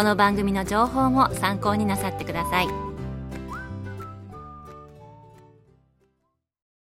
この番組の情報も参考になさってください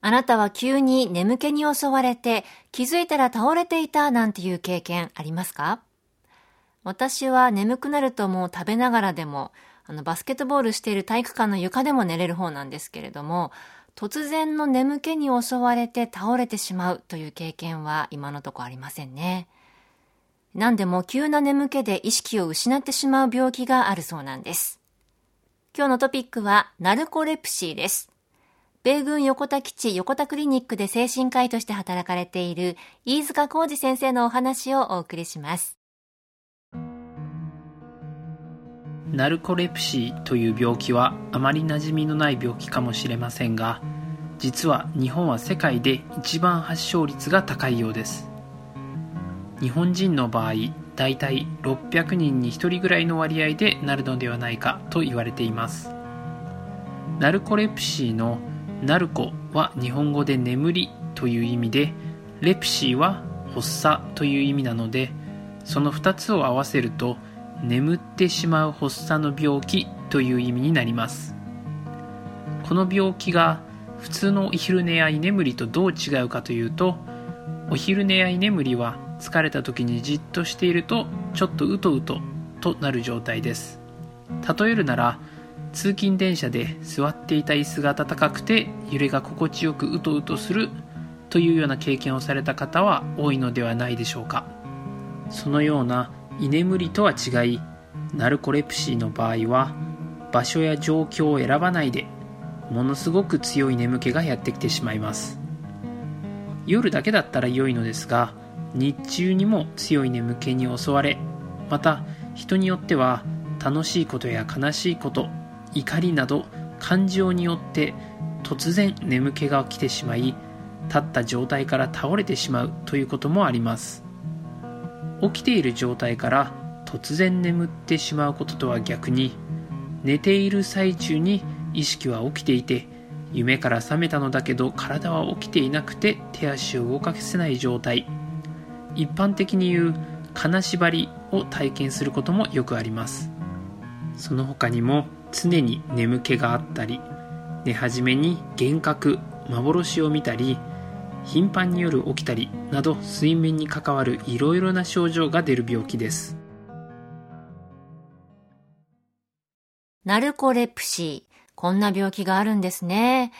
あなたは急に眠気に襲われて気づいたら倒れていたなんていう経験ありますか？私は眠くなるともう食べながらでもあのバスケットボールしている体育館の床でも寝れる方なんですけれども突然の眠気に襲われて倒れてしまうという経験は今のところありませんね。何でも急な眠気で意識を失ってしまう病気があるそうなんです。今日のトピックはナルコレプシーです。米軍横田基地横田クリニックで精神科医として働かれている飯塚浩二先生のお話をお送りします。ナルコレプシーという病気はあまり馴染みのない病気かもしれませんが実は日本は世界で一番発症率が高いようです日本人の場合だいたい600人に1人ぐらいの割合でなるのではないかと言われています。ナルコレプシーのナルコは日本語で眠りという意味でレプシーは発作という意味なのでその2つを合わせると眠ってしまう発作の病気という意味になります。この病気が普通のお昼寝や居眠りとどう違うかというとお昼寝や居眠りは疲れた時にじっとしているとちょっとうとうととなる状態です。例えるなら通勤電車で座っていた椅子が暖かくて揺れが心地よくうとうとするというような経験をされた方は多いのではないでしょうか。そのような居眠りとは違いナルコレプシーの場合は場所や状況を選ばないでものすごく強い眠気がやってきてしまいます。夜だけだったら良いのですが日中にも強い眠気に襲われまた人によっては楽しいことや悲しいこと怒りなど感情によって突然眠気が来てしまい立った状態から倒れてしまうということもあります。起きている状態から突然眠ってしまうこととは逆に寝ている最中に意識は起きていて夢から覚めたのだけど体は起きていなくて手足を動かせない状態。一般的に言う金縛りを体験することもよくあります。その他にも常に眠気があったり寝始めに幻覚幻を見たり頻繁に夜起きたりなど睡眠に関わるいろいろな症状が出る病気です。ナルコレプシー。こんな病気があるんですね。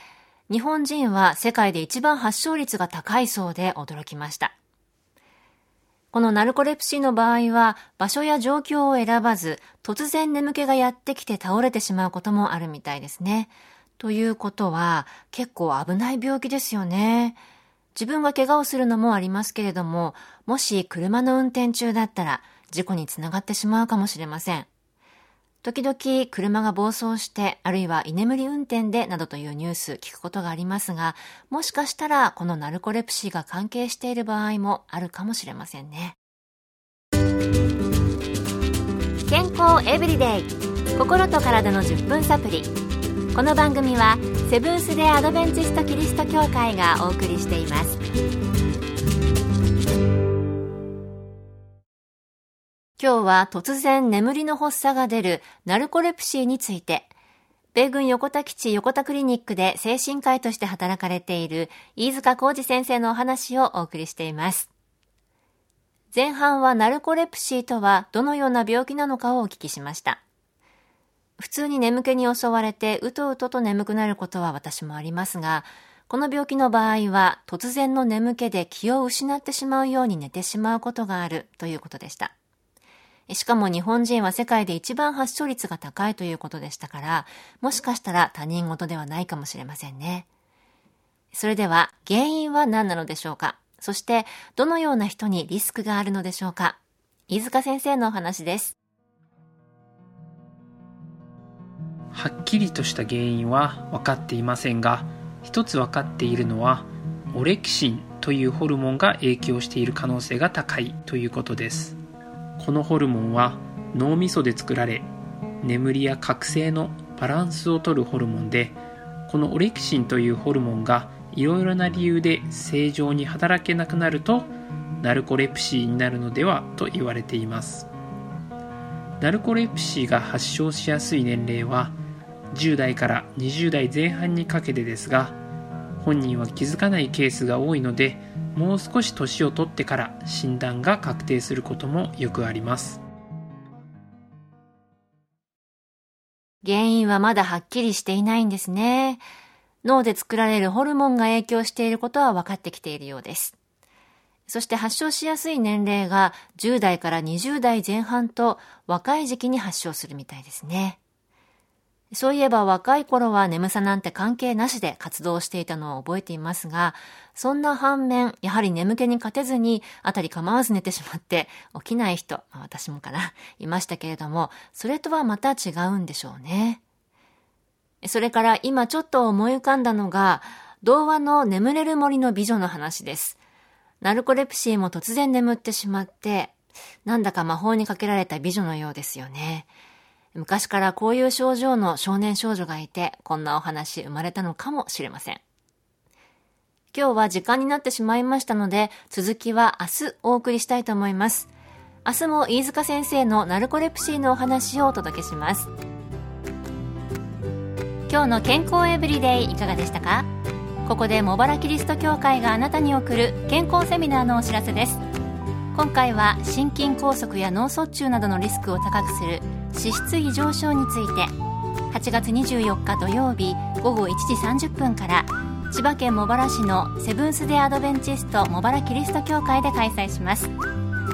日本人は世界で一番発症率が高いそうで驚きました。このナルコレプシーの場合は場所や状況を選ばず突然眠気がやってきて倒れてしまうこともあるみたいですね。ということは結構危ない病気ですよね。自分が怪我をするのもありますけれども、もし車の運転中だったら事故につながってしまうかもしれません。時々車が暴走して、あるいは居眠り運転でなどというニュース聞くことがありますが、もしかしたらこのナルコレプシーが関係している場合もあるかもしれませんね。健康エブリデイ。心と体の10分サプリこの番組はセブンス・デ・アドベンチスト・キリスト教会がお送りしています。今日は突然眠りの発作が出るナルコレプシーについて米軍横田基地横田クリニックで精神科医として働かれている飯塚浩二先生のお話をお送りしています前半はナルコレプシーとはどのような病気なのかをお聞きしました普通に眠気に襲われてうとうとと眠くなることは私もありますが、この病気の場合は突然の眠気で気を失ってしまうように寝てしまうことがあるということでした。しかも日本人は世界で一番発症率が高いということでしたから、もしかしたら他人事ではないかもしれませんね。それでは原因は何なのでしょうか？そしてどのような人にリスクがあるのでしょうか？飯塚先生のお話です。はっきりとした原因は分かっていませんが、一つ分かっているのは、オレキシンというホルモンが影響している可能性が高いということです。このホルモンは脳みそで作られ眠りや覚醒のバランスをとるホルモンでこのオレキシンというホルモンがいろいろな理由で正常に働けなくなるとナルコレプシーになるのではと言われています。ナルコレプシーが発症しやすい年齢は10代から20代前半にかけてですが本人は気づかないケースが多いのでもう少し年を取ってから診断が確定することもよくあります。原因はまだはっきりしていないんですね。脳で作られるホルモンが影響していることは分かってきているようです。そして発症しやすい年齢が10代から20代前半と若い時期に発症するみたいですね。そういえば若い頃は眠さなんて関係なしで活動していたのを覚えていますが、そんな反面、やはり眠気に勝てずに、あたり構わず寝てしまって起きない人、まあ、私もかな、いましたけれども、それとはまた違うんでしょうね。それから今ちょっと思い浮かんだのが、童話の眠れる森の美女の話です。ナルコレプシーも突然眠ってしまって、なんだか魔法にかけられた美女のようですよね。昔からこういう症状の少年少女がいて、こんなお話生まれたのかもしれません。今日は時間になってしまいましたので、続きは明日お送りしたいと思います。明日も飯塚先生のナルコレプシーのお話をお届けします。今日の健康エブリデイいかがでしたか？ここで茂原キリスト教会があなたに送る健康セミナーのお知らせです今回は心筋梗塞や脳卒中などのリスクを高くする脂質異常症について8月24日土曜日午後1時30分から千葉県茂原市のセブンス・デ・アドベンチスト茂原キリスト教会で開催します。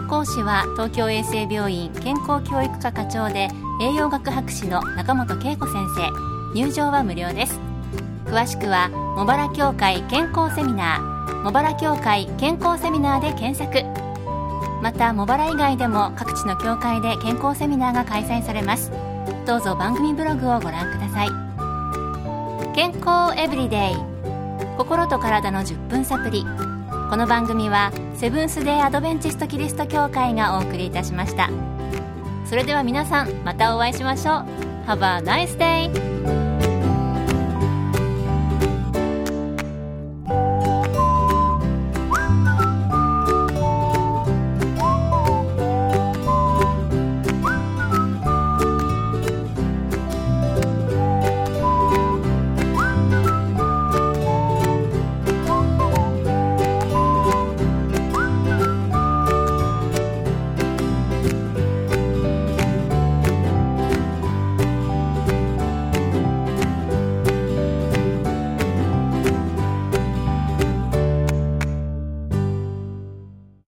講師は東京衛生病院健康教育科課長で栄養学博士の中本恵子先生。入場は無料です。詳しくは茂原協会健康セミナー。茂原協会健康セミナーで検索。また茂原以外でも各地の教会で健康セミナーが開催されます。どうぞ番組ブログをご覧ください。健康エブリデイ。心と体の10分サプリこの番組はセブンス・デー・アドベンチスト・キリスト教会がお送りいたしました。それでは皆さんまたお会いしましょう。Have a nice day!